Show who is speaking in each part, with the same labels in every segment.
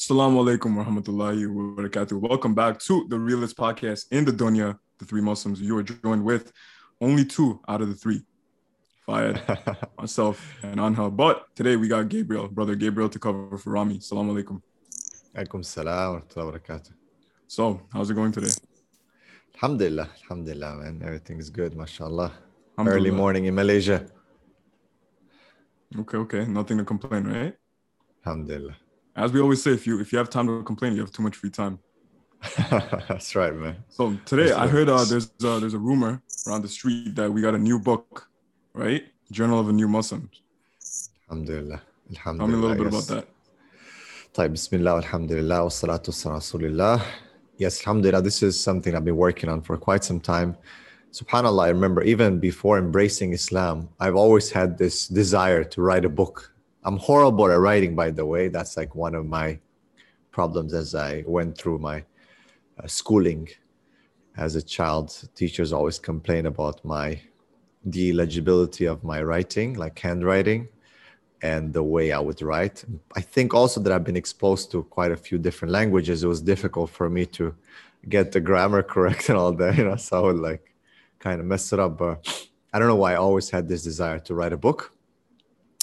Speaker 1: Assalamu alaikum wa rahmatullahi wa barakatuh. Welcome back to the Realist Podcast in the Dunya, the three Muslims. You are joined with only two out of the three. Fayed, myself, and Anha. But today we got Gabriel, brother Gabriel, to cover for Rami. Assalamu alaikum.
Speaker 2: Alaikum salam wa rahmatullahi wa barakatuh.
Speaker 1: So, how's it going today?
Speaker 2: Alhamdulillah, alhamdulillah, man. Everything is good, mashallah. Early morning in Malaysia.
Speaker 1: Okay, okay. Nothing to complain, right?
Speaker 2: Alhamdulillah
Speaker 1: As we always say, if you if you have time to complain, you have too much free time.
Speaker 2: That's right, man.
Speaker 1: So today
Speaker 2: Yes,
Speaker 1: I
Speaker 2: sir.
Speaker 1: heard uh, there's uh, there's a rumor around the street that we got a new book, right? Journal of a New Muslim.
Speaker 2: Alhamdulillah.
Speaker 1: Tell me a little bit about
Speaker 2: yes.
Speaker 1: that.
Speaker 2: طيب بسم الله والحمد لله والصلاة والسلام على رسول الله. Yes, alhamdulillah, this is something I've been working on for quite some time. Subhanallah, I remember even before embracing Islam, I've always had this desire to write a book. I'm horrible at writing, by the way. That's like one of my problems as I went through my uh, schooling as a child. Teachers always complain about my the of my writing, like handwriting and the way I would write. I think also that I've been exposed to quite a few different languages. It was difficult for me to get the grammar correct and all that, you know, so I would like kind of mess it up. But I don't know why I always had this desire to write a book.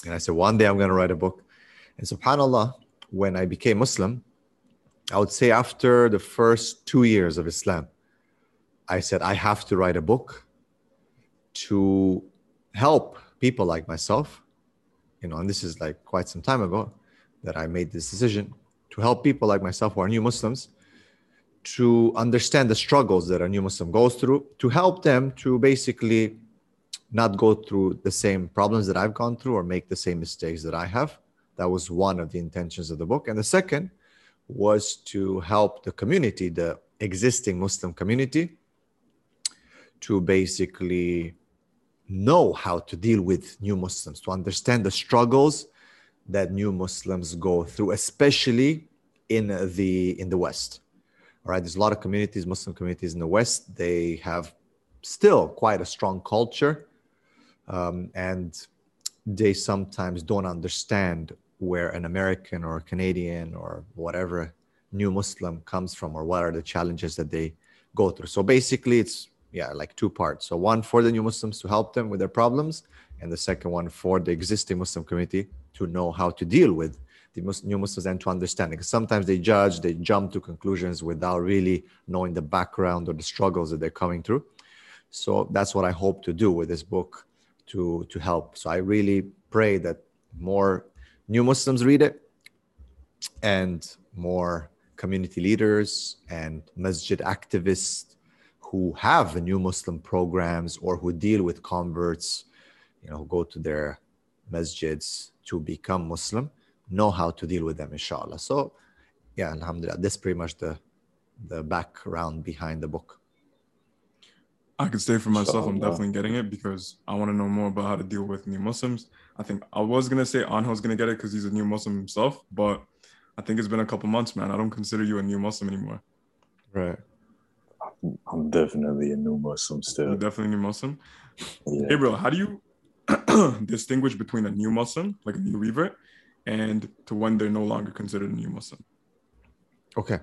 Speaker 2: And I said, one day I'm going to write a book. And subhanAllah, when I became Muslim, I would say after the first two years of Islam, I said, I have to write a book to help people like myself you know, and this is like quite some time ago that I made this decision to help people like myself who are new Muslims to understand the struggles that a new Muslim goes through, to help them to basically not go through the same problems that I've gone through or make the same mistakes that I have. That was one of the intentions of the book. And the second was to help the community, the existing Muslim community, to basically know how to deal with new Muslims, to understand the struggles that new Muslims go through, especially in the in the West. All right, there's a lot of communities, Muslim communities in the West. They have still quite a strong culture, um, and they sometimes don't understand where an American or a Canadian or whatever new Muslim comes from, or what are the challenges that they go through. So basically, it's yeah, like two parts. So one for the new Muslims to help them with their problems, and the second one for the existing Muslim community to know how to deal with the new Muslims and to understand. Because sometimes they judge, they jump to conclusions without really knowing the background or the struggles that they're coming through. So that's what I hope to do with this book to to help. So I really pray that more new Muslims read it and more community leaders and masjid activists who have new Muslim programs or who deal with converts, you know, who go to their masjids to become Muslim, know how to deal with them, inshallah. So, yeah, alhamdulillah, that's pretty much the the background behind the book.
Speaker 1: I could say for myself, I'm definitely getting it because I want to know more about how to deal with new Muslims. I think I was gonna say Anho's gonna get it because he's a new Muslim himself, but I think it's been a couple months, man. I don't consider you a new Muslim anymore.
Speaker 2: Right.
Speaker 3: I'm definitely a new Muslim
Speaker 1: You're
Speaker 3: still.
Speaker 1: definitely a new Muslim.
Speaker 3: Yeah.
Speaker 1: Gabriel, how do you distinguish between a new Muslim, like a new revert, and to when they're no longer considered a new Muslim?
Speaker 2: Okay.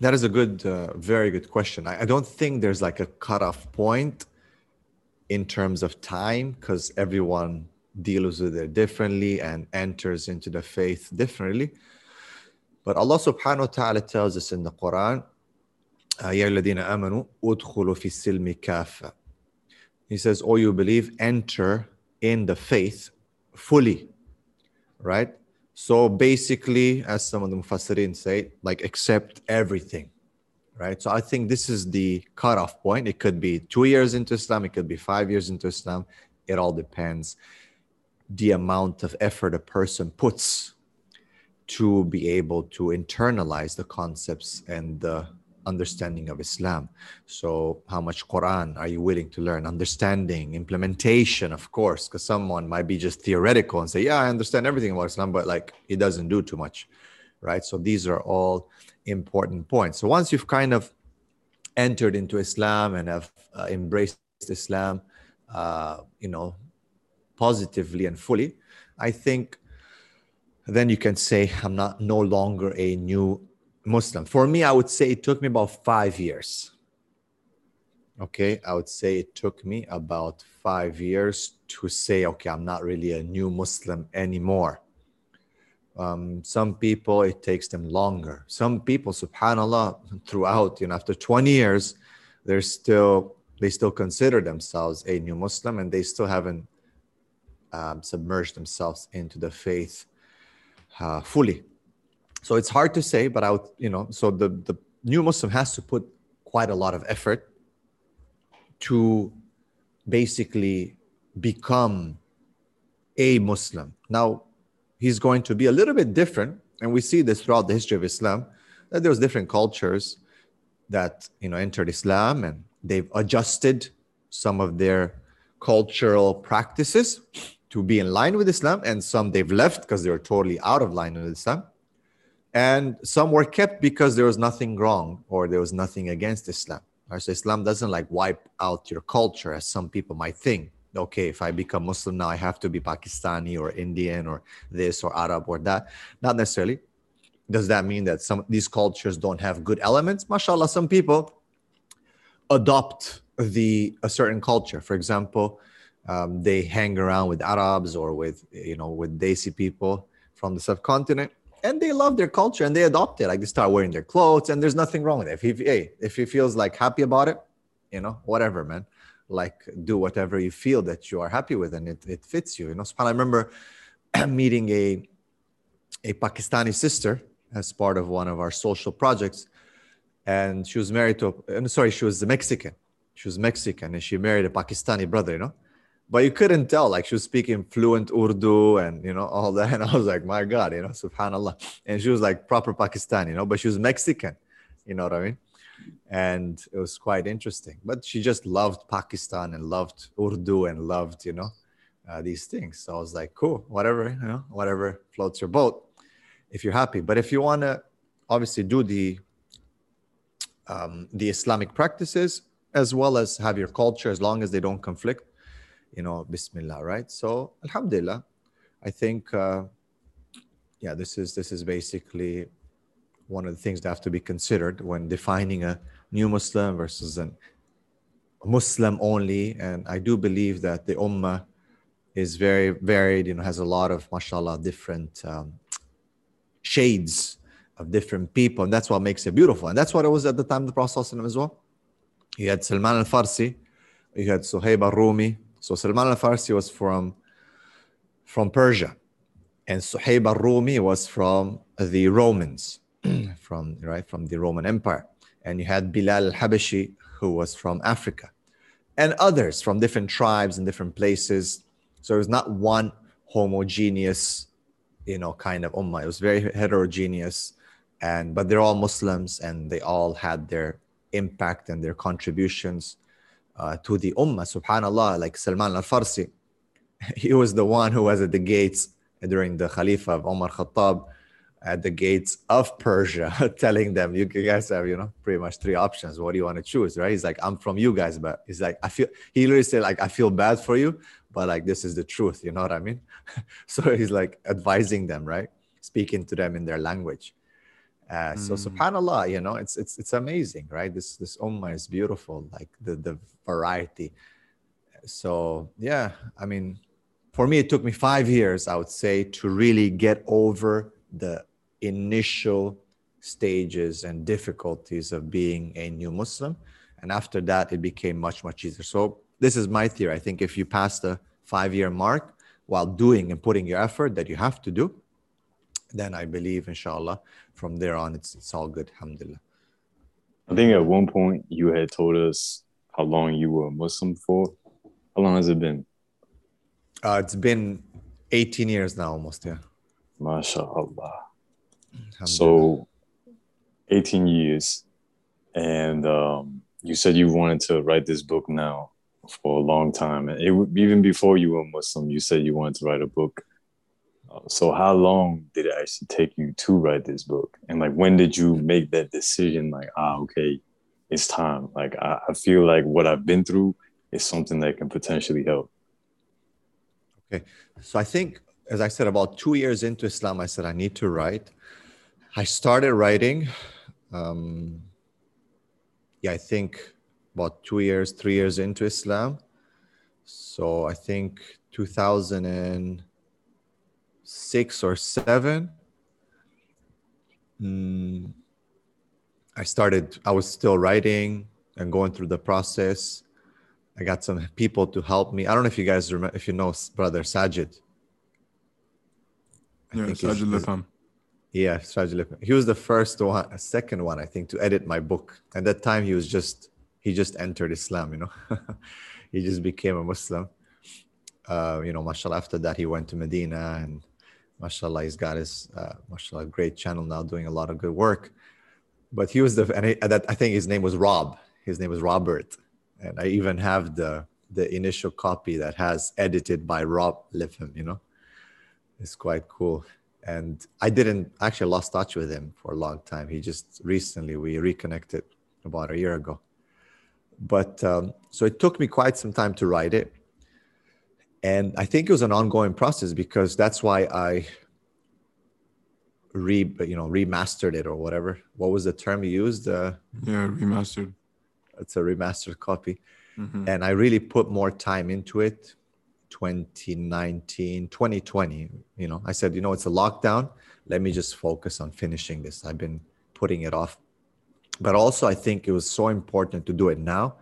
Speaker 2: That is a good, uh, very good question. I, I don't think there's like a cutoff point in terms of time because everyone deals with it differently and enters into the faith differently. But Allah subhanahu wa ta'ala tells us in the Quran, "Uh, يا الذين آمنوا ادخلوا في السلم كافة. He says, Oh, you believe, enter in the faith fully. Right? So basically, as some of the Mufassirin say, like accept everything. Right? So I think this is the cutoff point. It could be two years into Islam, it could be five years into Islam. It all depends the amount of effort a person puts to be able to internalize the concepts and the understanding of Islam. So, how much Quran are you willing to learn? Understanding, implementation, of course, because someone might be just theoretical and say, Yeah, I understand everything about Islam, but like it doesn't do too much, right? So, these are all important points. So, once you've kind of entered into Islam and have uh, embraced Islam, uh, you know, positively and fully, I think then you can say I'm not no longer a new Muslim. For me, I would say it took me about five years. Okay, I would say it took me about five years to say, okay, I'm not really a new Muslim anymore. Um, some people, it takes them longer. Some people, subhanAllah, throughout, you know, after 20 years, they're still, they still consider themselves a new Muslim and they still haven't um, submerged themselves into the faith uh, fully. So it's hard to say, but I would, you know, so the, the new Muslim has to put quite a lot of effort to basically become a Muslim. Now, he's going to be a little bit different, and we see this throughout the history of Islam, that there was different cultures that you know entered Islam and they've adjusted some of their cultural practices to be in line with Islam, and some they've left because they were totally out of line with Islam. And some were kept because there was nothing wrong or there was nothing against Islam. So Islam doesn't like wipe out your culture as some people might think. Okay, if I become Muslim now, I have to be Pakistani or Indian or this or Arab or that. Not necessarily. Does that mean that some these cultures don't have good elements? Mashallah, some people adopt the a certain culture. For example, um, they hang around with Arabs or with you know with Desi people from the subcontinent and they love their culture and they adopt it. Like they start wearing their clothes, and there's nothing wrong with it. If he, hey, if he feels like happy about it, you know, whatever, man. Like do whatever you feel that you are happy with, and it, it fits you. You know, I remember meeting a a Pakistani sister as part of one of our social projects, and she was married to. I'm uh, sorry, she was a Mexican. She was Mexican, and she married a Pakistani brother. You know, but you couldn't tell like she was speaking fluent urdu and you know all that and i was like my god you know subhanallah. And she was like proper pakistan you know but she was mexican you know what i mean? And it was quite interesting but she just loved pakistan and loved urdu and loved you know uh, these things. So i was like cool whatever you know whatever floats your boat if you're happy. But if you want to obviously do the um, the islamic practices as well as have your culture as long as they don't conflict you know, Bismillah, right? So, Alhamdulillah, I think, uh, yeah, this is this is basically one of the things that have to be considered when defining a new Muslim versus a Muslim only. And I do believe that the Ummah is very varied, you know, has a lot of, mashallah, different um, shades of different people. And that's what makes it beautiful. And that's what it was at the time of the Prophet as well. You had Salman al Farsi, you had Suhaib al Rumi, so Salman al-Farsi was from, from Persia and Suhaib al-Rumi was from the Romans, from, right, from the Roman Empire. And you had Bilal al-Habashi who was from Africa and others from different tribes and different places. So it was not one homogeneous, you know, kind of ummah. It was very heterogeneous, and but they're all Muslims, and they all had their impact and their contributions uh, to the ummah, subhanallah, like Salman al-Farsi. He was the one who was at the gates during the Khalifa of Omar Khattab at the gates of Persia, telling them, you guys have, you know, pretty much three options. What do you want to choose, right? He's like, I'm from you guys, but he's like, I feel, he literally said, like, I feel bad for you, but like, this is the truth. You know what I mean? so he's like advising them, right? Speaking to them in their language. Uh, so mm. subhanallah you know it's it's it's amazing right? This this ummah is beautiful like the the variety. So yeah i mean for me it took me five years i would say to really get over the initial stages and difficulties of being a new muslim. And after that it became much much easier. So this is my theory. I think if you pass the five year mark while doing and putting your effort that you have to do then I believe, inshallah, from there on, it's, it's all good. Alhamdulillah.
Speaker 3: I think at one point you had told us how long you were a Muslim for. How long has it been?
Speaker 2: Uh, it's been 18 years now, almost, yeah.
Speaker 3: MashaAllah. So, 18 years. And um, you said you wanted to write this book now for a long time. And it, even before you were Muslim, you said you wanted to write a book so how long did it actually take you to write this book and like when did you make that decision like ah okay it's time like I, I feel like what i've been through is something that can potentially help
Speaker 2: okay so i think as I said, about two years into Islam, I said, I need to write. I started writing. Um, yeah, I think about two years, three years into Islam. So I think 2006 or seven. Mm, I started, I was still writing and going through the process. I got some people to help me. I don't know if you guys remember, if you know brother Sajid.
Speaker 1: I yeah, Sajid Lipham.
Speaker 2: Yeah, Sajid. He was the first one, second one, I think, to edit my book. At that time, he was just he just entered Islam. You know, he just became a Muslim. Uh, you know, mashallah. After that, he went to Medina, and mashallah, he's got his uh, mashallah great channel now, doing a lot of good work. But he was the and I, that I think his name was Rob. His name was Robert, and I even have the the initial copy that has edited by Rob Lipham. You know, it's quite cool. And I didn't actually lost touch with him for a long time. He just recently we reconnected about a year ago. But um, so it took me quite some time to write it. And I think it was an ongoing process because that's why I re you know remastered it or whatever. What was the term you used? Uh,
Speaker 1: yeah, remastered.
Speaker 2: It's a remastered copy. Mm-hmm. And I really put more time into it 2019, 2020. You know, I said, you know, it's a lockdown. Let me just focus on finishing this. I've been putting it off but also i think it was so important to do it now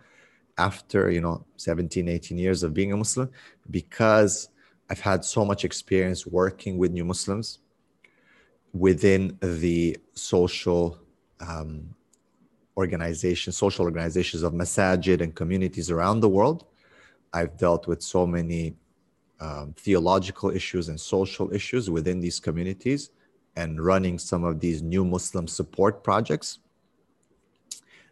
Speaker 2: after you know 17 18 years of being a muslim because i've had so much experience working with new muslims within the social um, organizations social organizations of masajid and communities around the world i've dealt with so many um, theological issues and social issues within these communities and running some of these new muslim support projects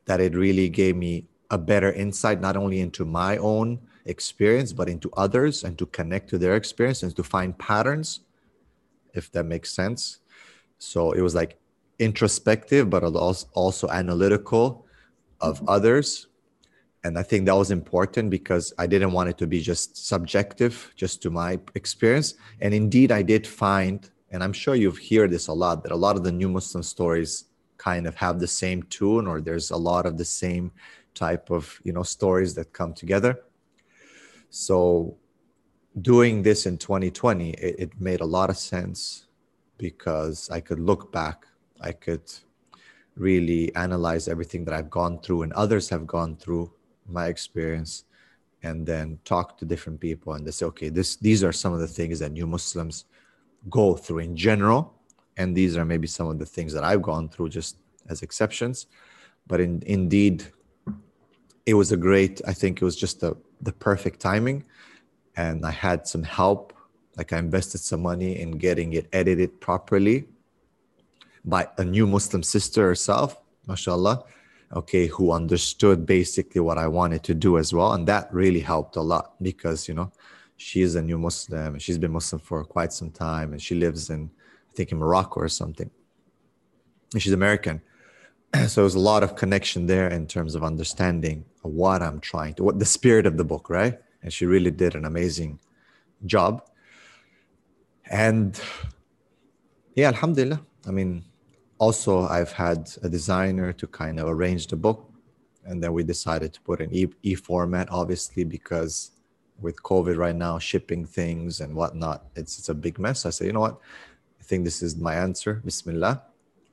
Speaker 2: that it really gave me a better insight not only into my own experience but into others and to connect to their experience and to find patterns if that makes sense. So it was like introspective but also analytical of mm-hmm. others. And i think that was important because i didn't want it to be just subjective just to my experience. And indeed i did find and i'm sure you've heard this a lot that a lot of the new muslim stories kind of have the same tune or there's a lot of the same type of you know stories that come together so doing this in 2020 it, it made a lot of sense because i could look back i could really analyze everything that i've gone through and others have gone through my experience and then talk to different people and they say okay this these are some of the things that new muslims go through in general and these are maybe some of the things that I've gone through just as exceptions. But in, indeed, it was a great. I think it was just the the perfect timing, and I had some help. Like I invested some money in getting it edited properly by a new Muslim sister herself, mashallah. Okay, who understood basically what I wanted to do as well, and that really helped a lot because you know she is a new Muslim. And she's been Muslim for quite some time, and she lives in I think in Morocco or something. And she's American. so there's a lot of connection there in terms of understanding what I'm trying to, what the spirit of the book, right? And she really did an amazing job. And yeah, Alhamdulillah. I mean, also I've had a designer to kind of arrange the book. And then we decided to put an e, e format, obviously, because with COVID right now, shipping things and whatnot, it's, it's a big mess. I said, you know what? I think this is my answer. Bismillah.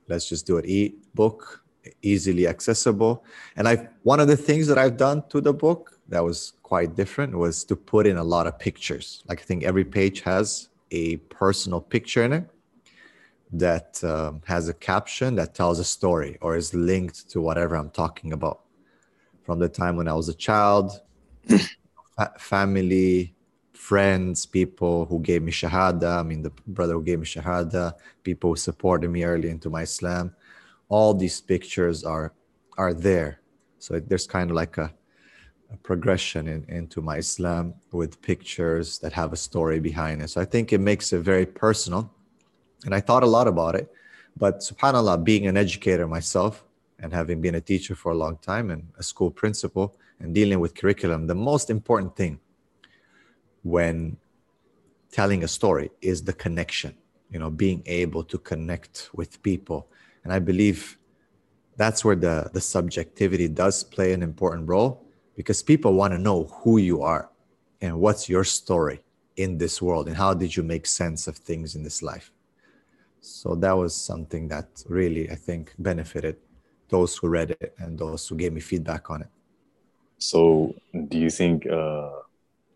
Speaker 2: Let's just do it. E book, easily accessible. And I one of the things that I've done to the book that was quite different was to put in a lot of pictures. Like I think every page has a personal picture in it that um, has a caption that tells a story or is linked to whatever I'm talking about. From the time when I was a child, family, friends, people who gave me shahada, I mean, the brother who gave me shahada, people who supported me early into my Islam. All these pictures are are there. So there's kind of like a, a progression in, into my Islam with pictures that have a story behind it. So I think it makes it very personal. And I thought a lot about it. But subhanAllah, being an educator myself and having been a teacher for a long time and a school principal and dealing with curriculum, the most important thing when telling a story is the connection, you know, being able to connect with people. And I believe that's where the, the subjectivity does play an important role because people want to know who you are and what's your story in this world and how did you make sense of things in this life. So that was something that really, I think, benefited those who read it and those who gave me feedback on it.
Speaker 3: So, do you think, uh,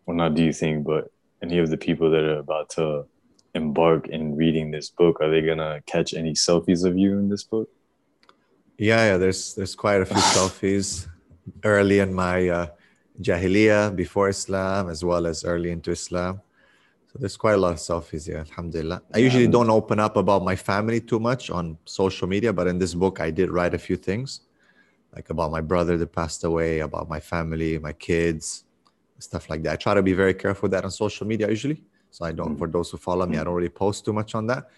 Speaker 3: well, not do you think, but any of the people that are about to embark in reading this book, are they gonna catch any selfies of you in this book?
Speaker 2: Yeah, yeah. There's there's quite a few selfies early in my uh, jahiliyyah before Islam, as well as early into Islam. So there's quite a lot of selfies here, alhamdulillah. I usually don't open up about my family too much on social media, but in this book, I did write a few things like about my brother that passed away, about my family, my kids, stuff like that. I try to be very careful with that on social media usually. So I don't, for those who follow me, I don't really post too much on that.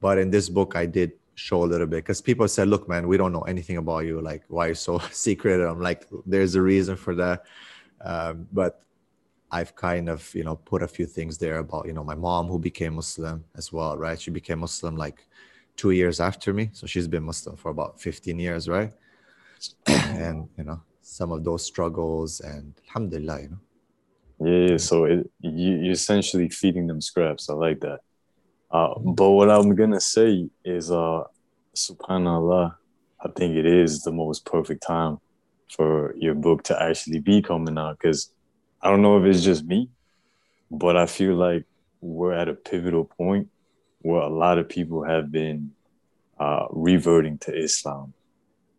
Speaker 2: But in this book, I did show a little bit because people said, look, man, we don't know anything about you. Like, why are you so secret? And I'm like, there's a reason for that. Um, but I've kind of, you know, put a few things there about, you know, my mom who became Muslim as well, right? She became Muslim like two years after me. So she's been Muslim for about 15 years, right? and, you know, some of those struggles and alhamdulillah, you know.
Speaker 3: Yeah, so it, you, you're essentially feeding them scraps. I like that. Uh, but what I'm gonna say is, uh, Subhanallah, I think it is the most perfect time for your book to actually be coming out because I don't know if it's just me, but I feel like we're at a pivotal point where a lot of people have been uh, reverting to Islam.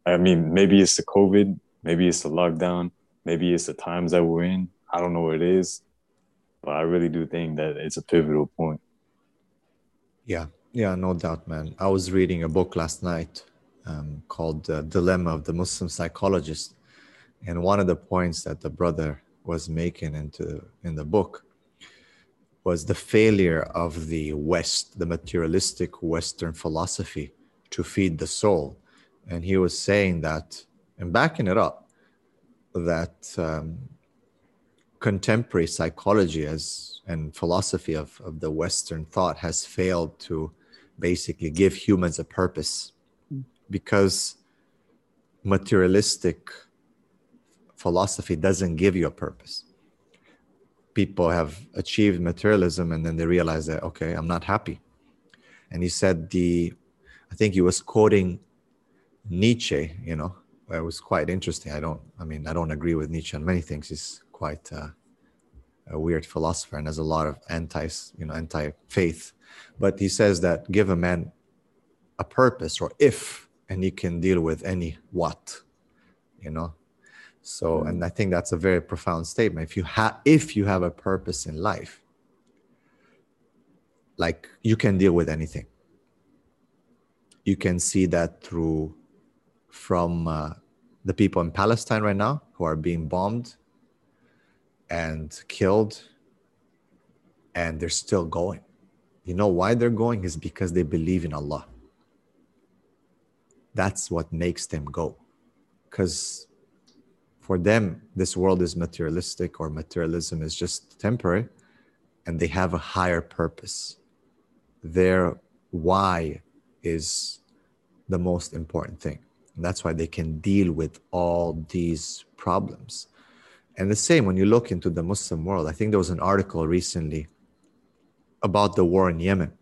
Speaker 3: I mean, maybe it's the COVID, maybe it's the lockdown, maybe it's the times that we're in. I don't know what it is, but I really do think that it's a pivotal point.
Speaker 2: Yeah, yeah, no doubt, man. I was reading a book last night um, called uh, Dilemma of the Muslim Psychologist. And one of the points that the brother was making into in the book was the failure of the West, the materialistic Western philosophy to feed the soul. And he was saying that, and backing it up, that um, contemporary psychology as and philosophy of, of the Western thought has failed to basically give humans a purpose because materialistic philosophy doesn't give you a purpose. People have achieved materialism and then they realize that, okay, I'm not happy. And he said, the, I think he was quoting Nietzsche, you know, it was quite interesting. I don't, I mean, I don't agree with Nietzsche on many things. He's quite uh, a weird philosopher and has a lot of anti, you know, anti-faith. But he says that give a man a purpose or if, and he can deal with any what, you know, so, mm-hmm. and I think that's a very profound statement. If you have, if you have a purpose in life, like you can deal with anything. You can see that through from uh, the people in Palestine right now who are being bombed and killed, and they're still going. You know why they're going is because they believe in Allah. That's what makes them go. Because for them, this world is materialistic or materialism is just temporary, and they have a higher purpose. Their why is the most important thing. And that's why they can deal with all these problems. And the same when you look into the Muslim world. I think there was an article recently about the war in Yemen.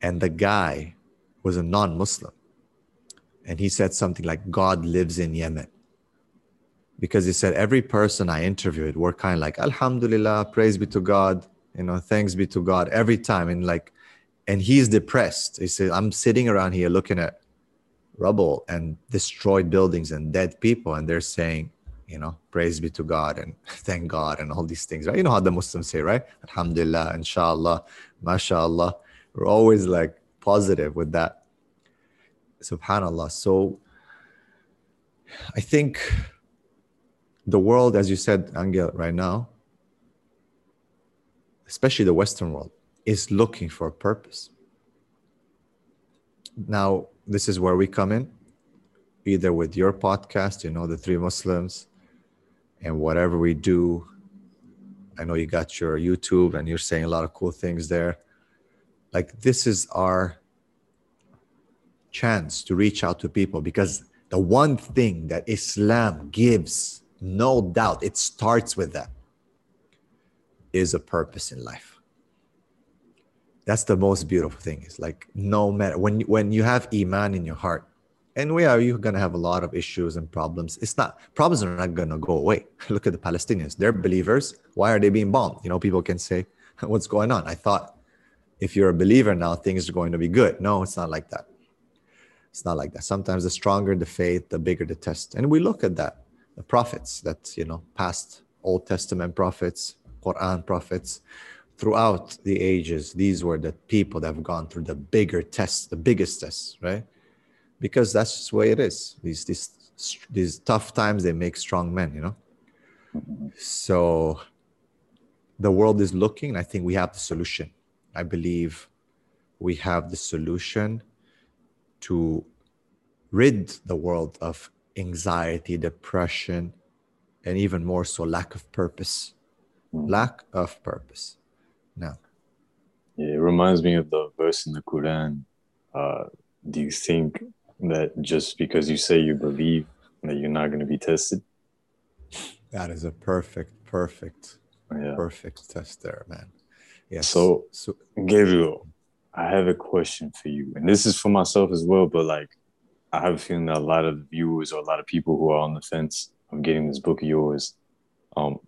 Speaker 2: And the guy was a non Muslim. And he said something like, God lives in Yemen because he said every person I interviewed were kind of like Alhamdulillah, praise be to God, you know, thanks be to God every time, and like, and he's depressed. He said, I'm sitting around here looking at rubble and destroyed buildings and dead people, and they're saying, you know, praise be to God and thank God and all these things, right? You know how the Muslims say, right? Alhamdulillah, inshallah, mashallah. We're always like positive with that. Subhanallah. So I think the world, as you said, Angel, right now, especially the Western world, is looking for a purpose. Now, this is where we come in, either with your podcast, you know, the three Muslims, and whatever we do I know you got your YouTube and you're saying a lot of cool things there. Like, this is our chance to reach out to people because the one thing that Islam gives, no doubt, it starts with that, is a purpose in life. That's the most beautiful thing. Is like no matter when when you have iman in your heart, and we are you're gonna have a lot of issues and problems. It's not problems are not gonna go away. Look at the Palestinians; they're believers. Why are they being bombed? You know, people can say, "What's going on?" I thought if you're a believer now, things are going to be good. No, it's not like that. It's not like that. Sometimes the stronger the faith, the bigger the test. And we look at that. The prophets that, you know, past Old Testament prophets, Quran prophets, throughout the ages, these were the people that have gone through the bigger tests, the biggest tests, right? Because that's just the way it is. These, these, these tough times, they make strong men, you know? So the world is looking, I think we have the solution. I believe we have the solution to rid the world of anxiety, depression, and even more so, lack of purpose. Mm. Lack of purpose. Now,
Speaker 3: yeah, it reminds me of the verse in the Quran. Uh, do you think that just because you say you believe that you're not going to be tested?
Speaker 2: That is a perfect, perfect,
Speaker 3: yeah.
Speaker 2: perfect test there, man.
Speaker 3: Yeah. So, so Gabriel, I have a question for you, and this is for myself as well. But like, I have a feeling that a lot of viewers or a lot of people who are on the fence of getting this book of yours, um,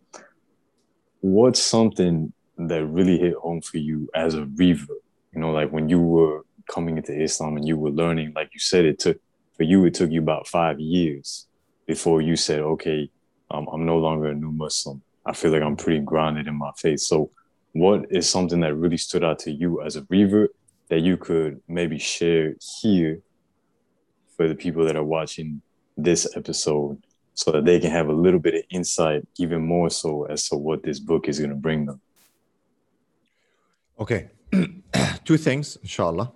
Speaker 3: what's something that really hit home for you as a revert? You know, like when you were coming into Islam and you were learning, like you said, it took for you, it took you about five years before you said, okay, um, I'm no longer a new Muslim. I feel like I'm pretty grounded in my faith. So, what is something that really stood out to you as a revert that you could maybe share here for the people that are watching this episode so that they can have a little bit of insight, even more so as to what this book is going to bring them?
Speaker 2: Okay. Two things, inshallah.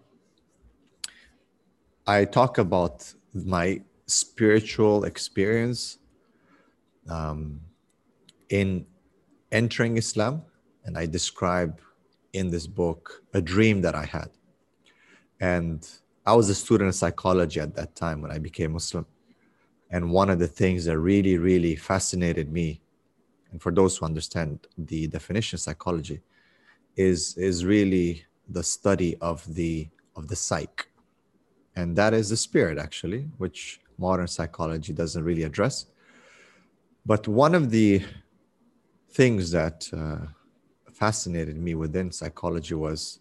Speaker 2: I talk about my spiritual experience um, in entering Islam, and I describe in this book a dream that I had. And I was a student of psychology at that time when I became Muslim. And one of the things that really, really fascinated me, and for those who understand the definition of psychology, is, is really the study of the of the psyche. And that is the spirit, actually, which modern psychology doesn't really address. But one of the things that uh, fascinated me within psychology was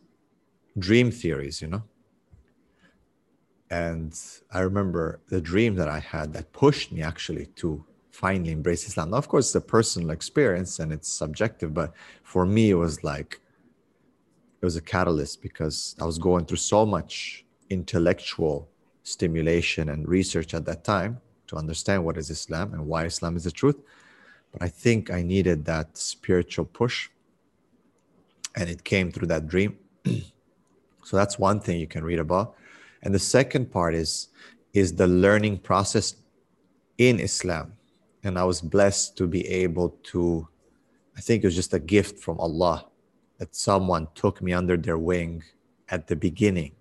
Speaker 2: dream theories, you know? And I remember the dream that I had that pushed me actually to finally embrace Islam. Now, of course, it's a personal experience and it's subjective, but for me, it was like, it was a catalyst because I was going through so much intellectual stimulation and research at that time to understand what is Islam and why Islam is the truth. But I think I needed that spiritual push. And it came through that dream. so that's one thing you can read about. And the second part is is the learning process in Islam. And I was blessed to be able to, I think it was just a gift from Allah that someone took me under their wing at the beginning.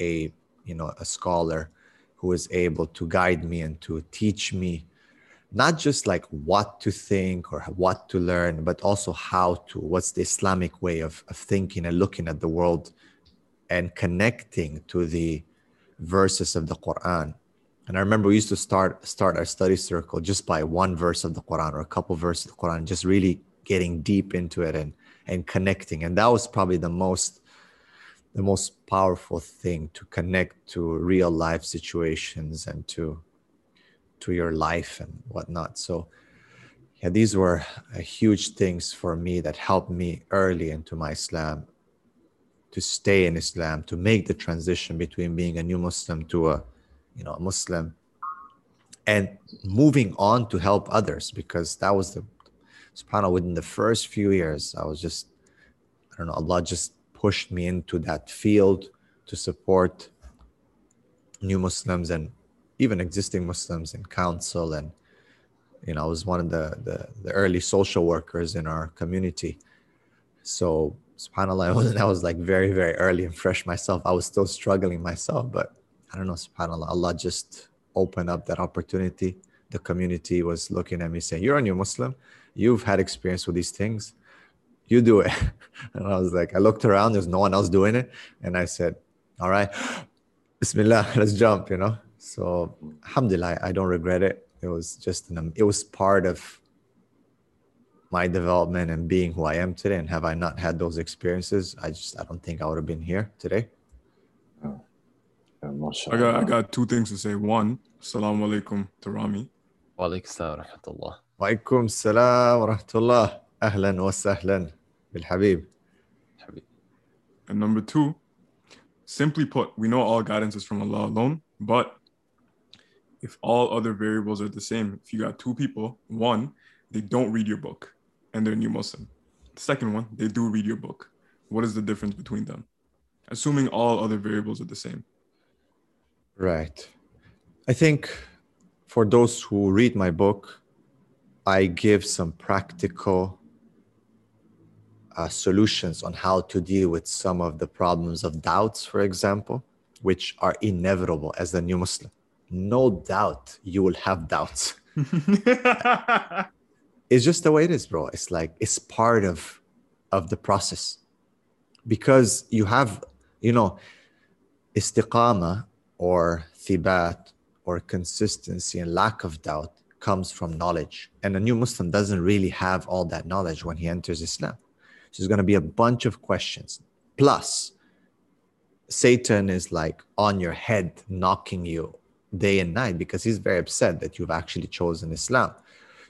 Speaker 2: A you know, a scholar who was able to guide me and to teach me not just like what to think or what to learn, but also how to, what's the Islamic way of, of thinking and looking at the world and connecting to the verses of the Quran. And I remember we used to start start our study circle just by one verse of the Quran or a couple verses of the Quran, just really getting deep into it and and connecting. And that was probably the most the most powerful thing to connect to real life situations and to to your life and whatnot. So yeah, these were uh, huge things for me that helped me early into my Islam to stay in Islam, to make the transition between being a new Muslim to a, you know, a Muslim, and moving on to help others because that was the, subhanAllah, within the first few years, I was just, I don't know, Allah just pushed me into that field to support new Muslims and even existing Muslims in counsel and You know, I was one of the, the, the early social workers in our community. So subhanAllah, I was, I was like very, very early and fresh myself. I was still struggling myself, but I don't know, subhanAllah, Allah just opened up that opportunity. The community was looking at me saying, You're a new Muslim. You've had experience with these things. You do it. and I was like, I looked around, there's no one else doing it. And I said, All right, Bismillah, let's jump, you know. So Alhamdulillah, I don't regret it. It was just an, it was part of my development and being who I am today. And have I not had those experiences, I just I don't think I would have been here today.
Speaker 1: Oh. I got I got two things to say. One, Assalamu alaikum to Rami.
Speaker 4: Wa alaikum salam wa rahmatullah.
Speaker 2: Wa alaikum salam wa rahmatullah. Ahlan wa sahlan bil habib.
Speaker 1: And number two, simply put, we know all guidance is from Allah alone, but if all other variables are the same, if you got two people, one, they don't read your book and they're new Muslim. The second one, they do read your book. What is the difference between them? Assuming all other variables are the same.
Speaker 2: Right. I think for those who read my book, I give some practical uh, solutions on how to deal with some of the problems of doubts, for example, which are inevitable as a new Muslim. No doubt you will have doubts. it's just the way it is, bro. It's like it's part of of the process because you have, you know, istiqama or thibat or consistency and lack of doubt comes from knowledge. And a new Muslim doesn't really have all that knowledge when he enters Islam. So there's going to be a bunch of questions. Plus, Satan is like on your head, knocking you day and night because he's very upset that you've actually chosen Islam.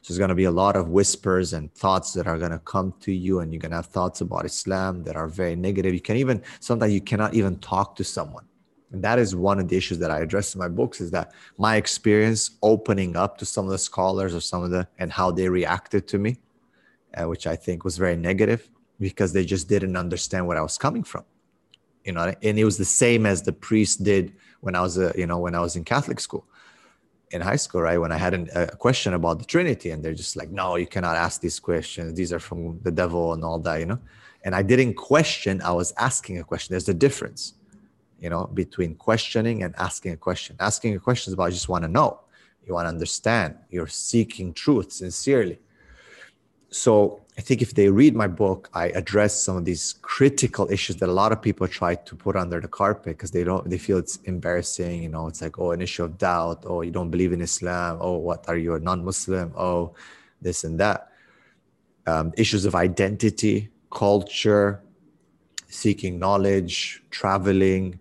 Speaker 2: So there's going to be a lot of whispers and thoughts that are going to come to you, and you're going to have thoughts about Islam that are very negative. You can even sometimes you cannot even talk to someone. And that is one of the issues that I address in my books is that my experience opening up to some of the scholars or some of the and how they reacted to me, uh, which I think was very negative because they just didn't understand where I was coming from. You know, and it was the same as the priest did when I was a, you know, when I was in Catholic school in high school, right? When I had an, a question about the Trinity, and they're just like, no, you cannot ask these questions. These are from the devil and all that, you know? And I didn't question, I was asking a question. There's a difference, you know, between questioning and asking a question. Asking a question is about you just want to know, you want to understand, you're seeking truth sincerely. So I think if they read my book, I address some of these critical issues that a lot of people try to put under the carpet because they don't they feel it's embarrassing. You know, it's like, oh, an issue of doubt, oh, you don't believe in Islam, oh, what are you a non-Muslim? Oh, this and that. Um, issues of identity, culture, seeking knowledge, traveling,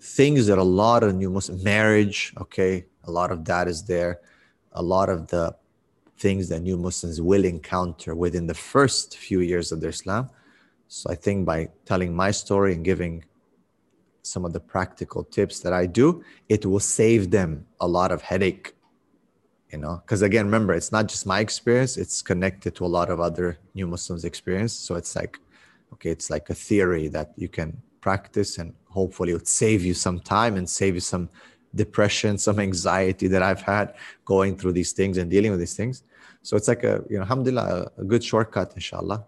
Speaker 2: things that a lot of new Muslim marriage, okay, a lot of that is there. A lot of the things that new Muslims will encounter within the first few years of their Islam. So I think by telling my story and giving some of the practical tips that I do, it will save them a lot of headache. You know, because again, remember, it's not just my experience, it's connected to a lot of other new Muslims' experience. So it's like, okay, it's like a theory that you can practice and hopefully it would save you some time and save you some depression, some anxiety that I've had going through these things and dealing with these things. So it's like a, you know, alhamdulillah, a good shortcut, inshallah,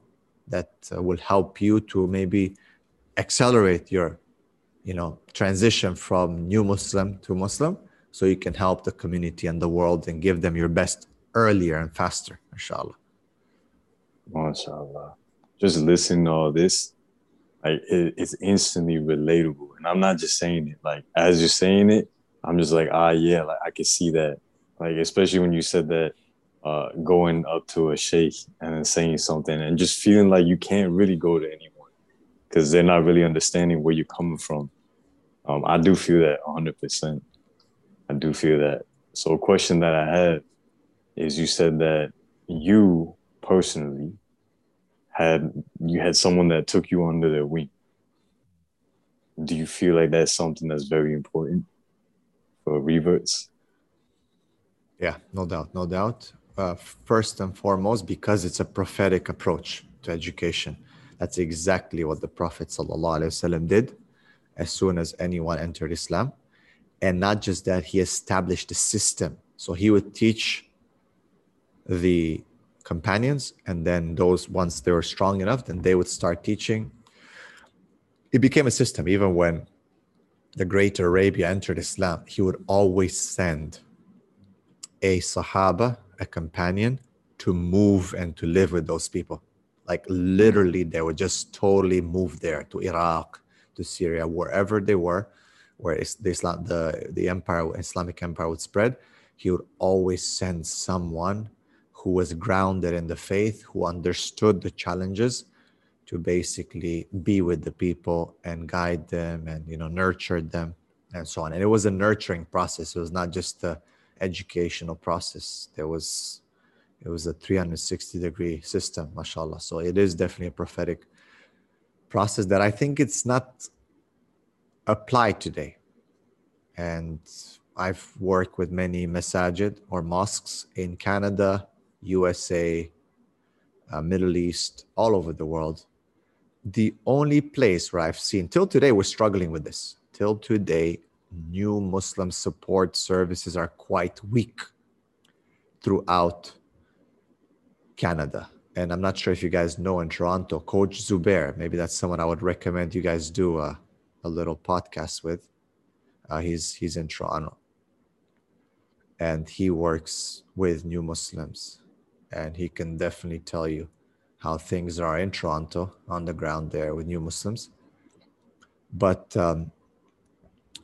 Speaker 2: that uh, will help you to maybe accelerate your, you know, transition from new Muslim to Muslim so you can help the community and the world and give them your best earlier and faster, inshallah.
Speaker 3: MashaAllah. Just listening to all this, like it, it's instantly relatable. And I'm not just saying it, like as you're saying it, I'm just like, ah, yeah, like I can see that. Like, especially when you said that uh, going up to a sheikh and then saying something and just feeling like you can't really go to anyone because they're not really understanding where you're coming from. Um, I do feel that 100%. I do feel that. So, a question that I have is you said that you personally had you had someone that took you under their wing. Do you feel like that's something that's very important? For reverts?
Speaker 2: Yeah, no doubt, no doubt. Uh, first and foremost, because it's a prophetic approach to education. That's exactly what the Prophet ﷺ did as soon as anyone entered Islam. And not just that, he established a system. So he would teach the companions, and then those once they were strong enough, then they would start teaching. It became a system. Even when the Great Arabia entered Islam, he would always send a Sahaba, a companion, to move and to live with those people. Like literally, they would just totally move there to Iraq, to Syria, wherever they were, where the Islam, the, the empire, Islamic empire would spread. He would always send someone who was grounded in the faith, who understood the challenges, to basically be with the people and guide them and you know nurture them and so on. And it was a nurturing process. It was not just a educational process. There was it was a 360 degree system, mashallah. So it is definitely a prophetic process that I think it's not applied today. And I've worked with many masajid or mosques in Canada, USA, uh, Middle East, all over the world. The only place where I've seen, till today, we're struggling with this. Till today, new Muslim support services are quite weak throughout Canada. And I'm not sure if you guys know in Toronto, Coach Zubair, maybe that's someone I would recommend you guys do a, a little podcast with. Uh, he's he's in Toronto, and he works with new Muslims, and he can definitely tell you how things are in Toronto on the ground there with new Muslims. But um,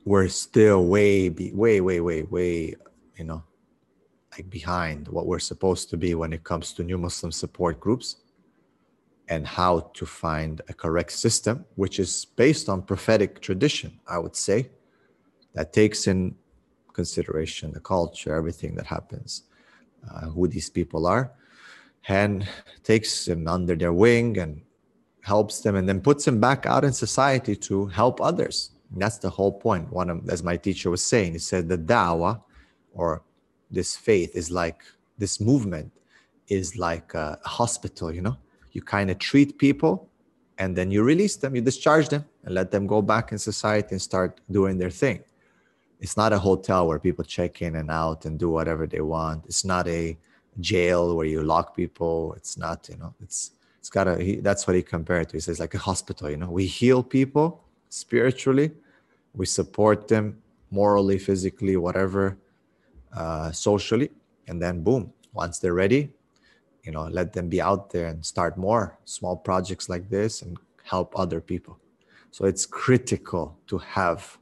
Speaker 2: we're still way, way, way, way, way, you know, like behind what we're supposed to be when it comes to new Muslim support groups and how to find a correct system, which is based on prophetic tradition, I would say, that takes in consideration the culture, everything that happens, uh, who these people are, and takes them under their wing and helps them and then puts them back out in society to help others. And that's the whole point. One of, as my teacher was saying, he said the dawah or this faith is like this movement is like a hospital you know you kind of treat people and then you release them you discharge them and let them go back in society and start doing their thing it's not a hotel where people check in and out and do whatever they want it's not a jail where you lock people. It's not you know it's it's got he, that's what he compared to. He says like a hospital you know. We heal people spiritually. We support them morally physically whatever uh, socially. And then boom once they're ready you know let them be out there and start more small projects like this and help other people. So it's critical to have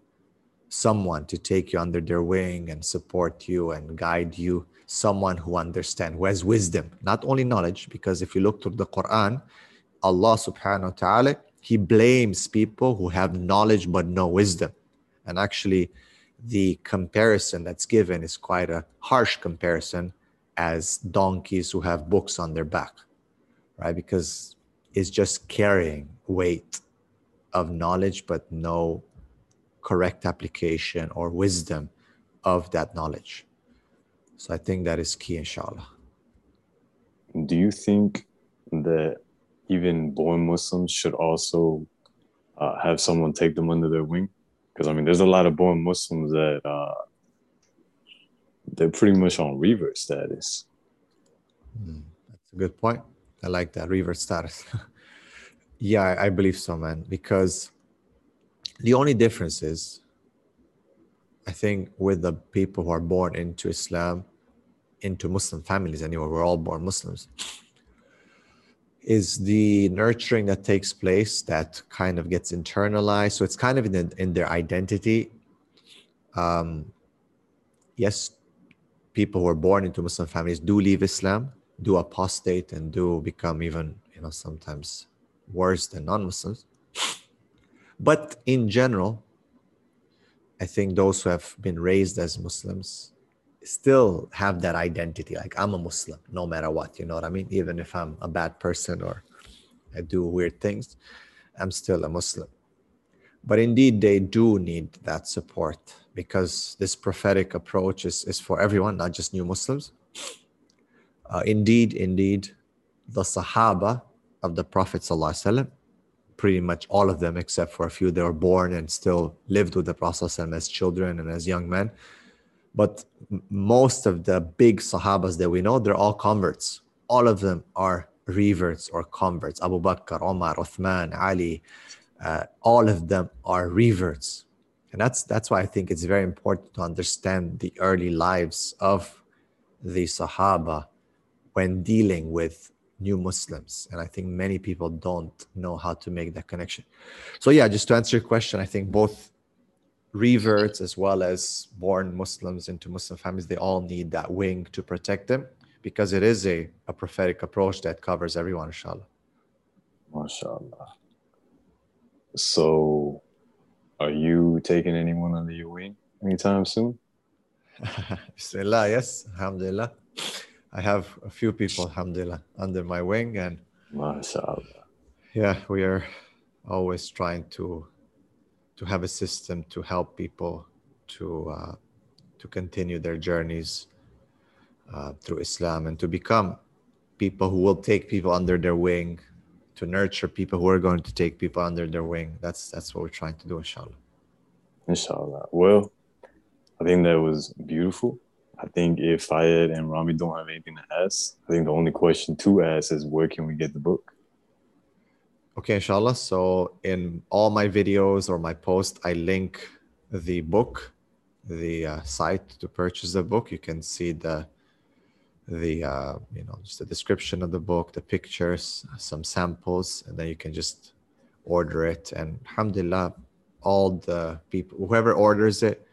Speaker 2: someone to take you under their wing and support you and guide you someone who understands who has wisdom not only knowledge because if you look through the quran allah subhanahu wa ta'ala he blames people who have knowledge but no wisdom and actually the comparison that's given is quite a harsh comparison as donkeys who have books on their back, right? Because it's just carrying weight of knowledge, but no correct application or wisdom of that knowledge. So I think that is key, inshallah.
Speaker 3: Do you think that even born Muslims should also uh, have someone take them under their wing? Because I mean, there's a lot of born Muslims that uh, they're pretty much on revert status.
Speaker 2: Mm, that's a good point. I like that revert status. yeah, I, I believe so, man. Because the only difference is, I think, with the people who are born into Islam, into Muslim families anyway, we're all born Muslims is the nurturing that takes place that kind of gets internalized. So it's kind of in, in their identity. Um, yes, people who are born into Muslim families do leave Islam, do apostate, and do become even, you know, sometimes worse than non-Muslims. But in general, I think those who have been raised as Muslims still have that identity like i'm a muslim no matter what you know what i mean? Even if i'm a bad person or i do weird things i'm still a muslim. But indeed they do need that support because this prophetic approach is, is for everyone not just new muslims. Uh, indeed indeed the sahaba of the prophet ﷺ, pretty much all of them except for a few they were born and still lived with the prophet as children and as young men But most of the big Sahabas that we know, they're all converts. All of them are reverts or converts. Abu Bakr, Omar, Uthman, Ali, uh, all of them are reverts. And that's that's why I think it's very important to understand the early lives of the Sahaba when dealing with new Muslims. And I think many people don't know how to make that connection. So yeah, just to answer your question, I think both reverts as well as born Muslims into Muslim families, they all need that wing to protect them because it is a, a prophetic approach that covers everyone, inshallah.
Speaker 3: MashaAllah. So, are you taking anyone under your wing anytime soon?
Speaker 2: Bismillah, yes, alhamdulillah. I have a few people, alhamdulillah, under my wing. And
Speaker 3: MashaAllah.
Speaker 2: yeah, we are always trying to to have a system to help people to uh, to continue their journeys uh, through Islam and to become people who will take people under their wing, to nurture people who are going to take people under their wing. That's that's what we're trying to do, inshallah.
Speaker 3: Inshallah. Well, I think that was beautiful. I think if Fayed and Rami don't have anything to ask, I think the only question to ask is where can we get the book?
Speaker 2: Okay, inshallah. So in all my videos or my post, I link the book, the uh, site to purchase the book. You can see the the uh, you know just the description of the book, the pictures, some samples, and then you can just order it. And alhamdulillah, all the people whoever orders it,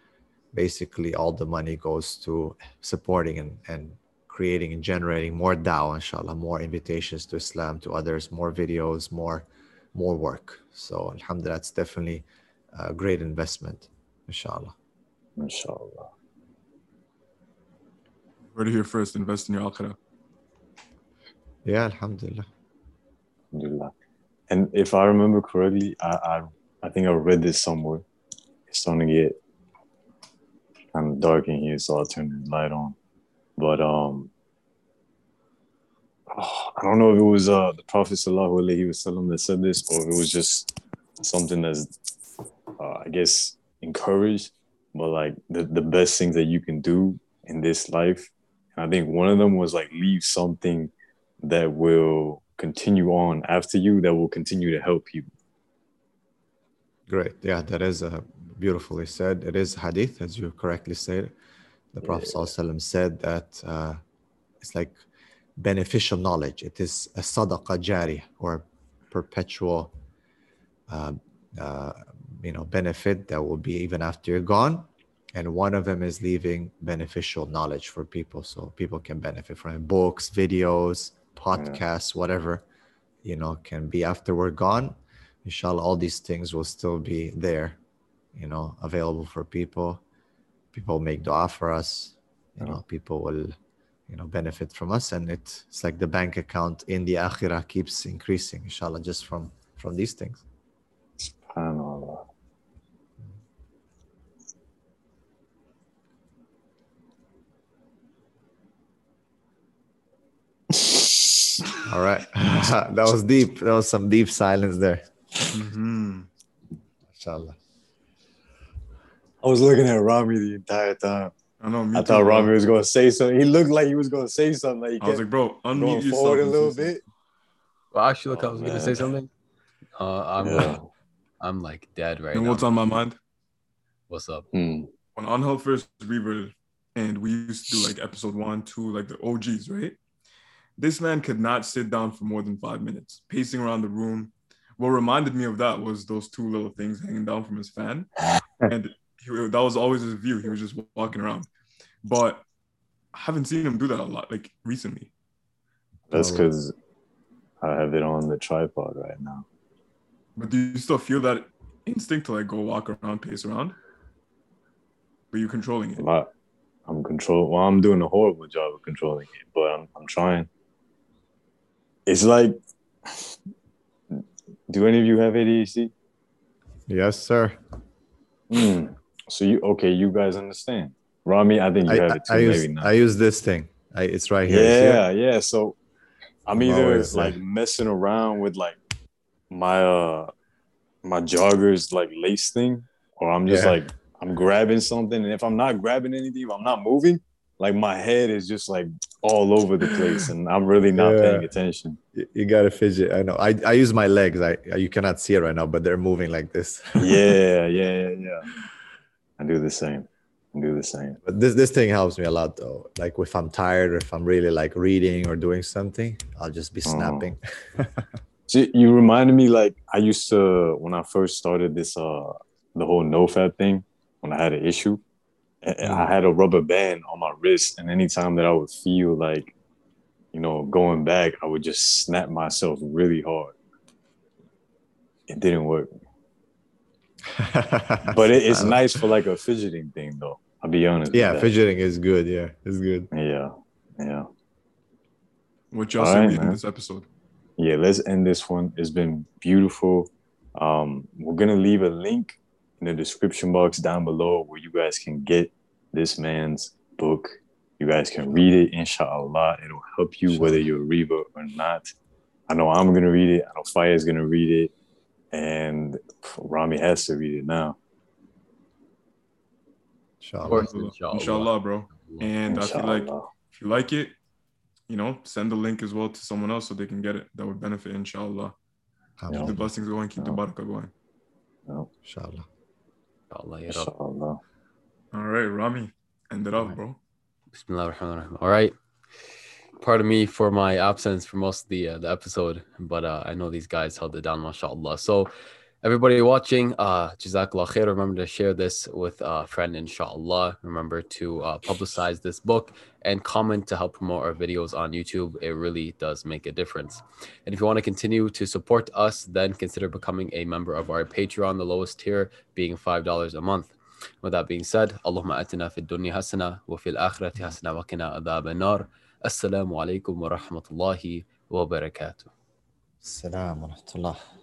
Speaker 2: basically all the money goes to supporting and, and creating and generating more dawah, inshallah, more invitations to Islam to others, more videos, more more work. So alhamdulillah, it's definitely a great investment, inshallah.
Speaker 3: Inshallah.
Speaker 1: Heard it here first. Invest in your akhirah.
Speaker 2: Yeah, alhamdulillah.
Speaker 3: Alhamdulillah. And if I remember correctly, I, I I think I read this somewhere. It's starting to get kind of dark in here, so I turned the light on. But um, oh, I don't know if it was uh the Prophet Sallallahu Alaihi Wasallam that said this, or if it was just something that's uh, I guess encouraged. But like the the best things that you can do in this life, and I think one of them was like leave something that will continue on after you, that will continue to help you.
Speaker 2: Great. Yeah, that is uh, beautifully said. It is hadith, as you correctly said. The Prophet ﷺ said that uh, it's like beneficial knowledge. It is a sadaqah jari or perpetual, uh, uh, you know, benefit that will be even after you're gone. And one of them is leaving beneficial knowledge for people, so people can benefit from it. Books, videos, podcasts, whatever, you know, can be after we're gone. Inshallah, all these things will still be there, you know, available for people. People make dua for us. You know, people will, you know, benefit from us, and it, it's like the bank account in the akhirah keeps increasing, inshallah, just from from these things.
Speaker 3: SubhanAllah.
Speaker 2: All right, that was deep. That was some deep silence there.
Speaker 1: Mm-hmm.
Speaker 2: Inshallah.
Speaker 3: I was looking at Rami the entire time.
Speaker 1: I know. Me
Speaker 3: I
Speaker 1: too,
Speaker 3: thought
Speaker 1: bro.
Speaker 3: Rami was going to say something. He looked like he was going to say something. Like he
Speaker 1: I was like, bro,
Speaker 3: going
Speaker 1: unmute yourself.
Speaker 3: forward a little bit.
Speaker 4: Well, actually, look, I
Speaker 3: Oh,
Speaker 4: was gonna say something. Uh, I'm
Speaker 3: Yeah.
Speaker 4: like, I'm like dead right
Speaker 1: You know
Speaker 4: now.
Speaker 1: what's on my mind?
Speaker 4: What's up?
Speaker 3: Hmm.
Speaker 1: When Angel first reverted, and we used to do like episode one, two, like the OGs, right? This man could not sit down for more than five minutes, pacing around the room. What reminded me of that was those two little things hanging down from his fan, and he, that was always his view. He was just walking around, but I haven't seen him do that a lot, like recently.
Speaker 3: That's because I have it on the tripod right now.
Speaker 1: But do you still feel that instinct to like go walk around, pace around? But you're controlling it.
Speaker 3: My, I'm control. Well, I'm doing a horrible job of controlling it, but I'm, I'm trying. It's like, do any of you have ADHD?
Speaker 2: Yes, sir.
Speaker 3: Hmm. So you okay? You guys understand? Rami, I think you
Speaker 2: I,
Speaker 3: have it too.
Speaker 2: I use
Speaker 3: maybe not.
Speaker 2: I use this thing. I, it's right here.
Speaker 3: Yeah, yeah. So I'm either
Speaker 2: uh,
Speaker 3: like messing around with like my uh my joggers like lace thing, or I'm just
Speaker 2: Yeah.
Speaker 3: like I'm grabbing something, and if I'm not grabbing anything, if I'm not moving, like my head is just like all over the place, and I'm really not
Speaker 2: Yeah.
Speaker 3: paying attention.
Speaker 2: You, gotta fidget. I know. I, I use my legs. I you cannot see it right now, but they're moving like this.
Speaker 3: Yeah, yeah, yeah, yeah. I do the same. I do the same.
Speaker 2: But this this thing helps me a lot though. Like if I'm tired or if I'm really like reading or doing something, I'll just be
Speaker 3: Oh.
Speaker 2: snapping.
Speaker 3: See, you reminded me like I used to when I first started this uh the whole nofap thing when I had an issue. And- and I had a rubber band on my wrist, and anytime that I would feel like, you know, going back, I would just snap myself really hard. It didn't work, but it, it's nice for like a fidgeting thing, though. I'll be honest.
Speaker 2: Yeah, fidgeting is good. Yeah, it's good.
Speaker 3: Yeah, yeah.
Speaker 1: What y'all
Speaker 3: All
Speaker 1: say
Speaker 3: right,
Speaker 1: we end
Speaker 3: man.
Speaker 1: this episode?
Speaker 3: yeah, let's end this one. It's been beautiful. Um, we're gonna leave a link in the description box down below where you guys can get this man's book. You guys can read it, inshallah. It'll help you whether you're a reader or not. I know I'm gonna read it. I know Faya's gonna read it, and Rami has to read it now.
Speaker 2: Inshallah.
Speaker 1: Inshallah,
Speaker 4: inshallah.
Speaker 1: Inshallah, bro. And I feel like if you like it, you know, send the link as well to someone else so they can get it. That would benefit, inshallah. Keep the blessings going, keep the
Speaker 3: Yeah.
Speaker 1: barakah going.
Speaker 2: Inshallah.
Speaker 4: Inshallah, ya Rab.
Speaker 3: Inshallah.
Speaker 1: All right, Rami, end it up, bro.
Speaker 4: Bismillah ar-Rahman. All right. Pardon me for my absence for most of the uh, the episode, but uh, I know these guys held it down, mashallah. So, everybody watching, uh, Jazakallah khair. Remember to share this with a friend, inshallah. Remember to uh, publicize this book and comment to help promote our videos on YouTube. It really does make a difference. And if you want to continue to support us, then consider becoming a member of our Patreon, the lowest tier being $5 a month. With that being said, Allahumma atina fid dunya hasana wa fil akhirati hasana wa qina adhab an-nar. Assalamu alaikum wa rahmatullahi wa barakatuh.
Speaker 2: Assalamu alaikum.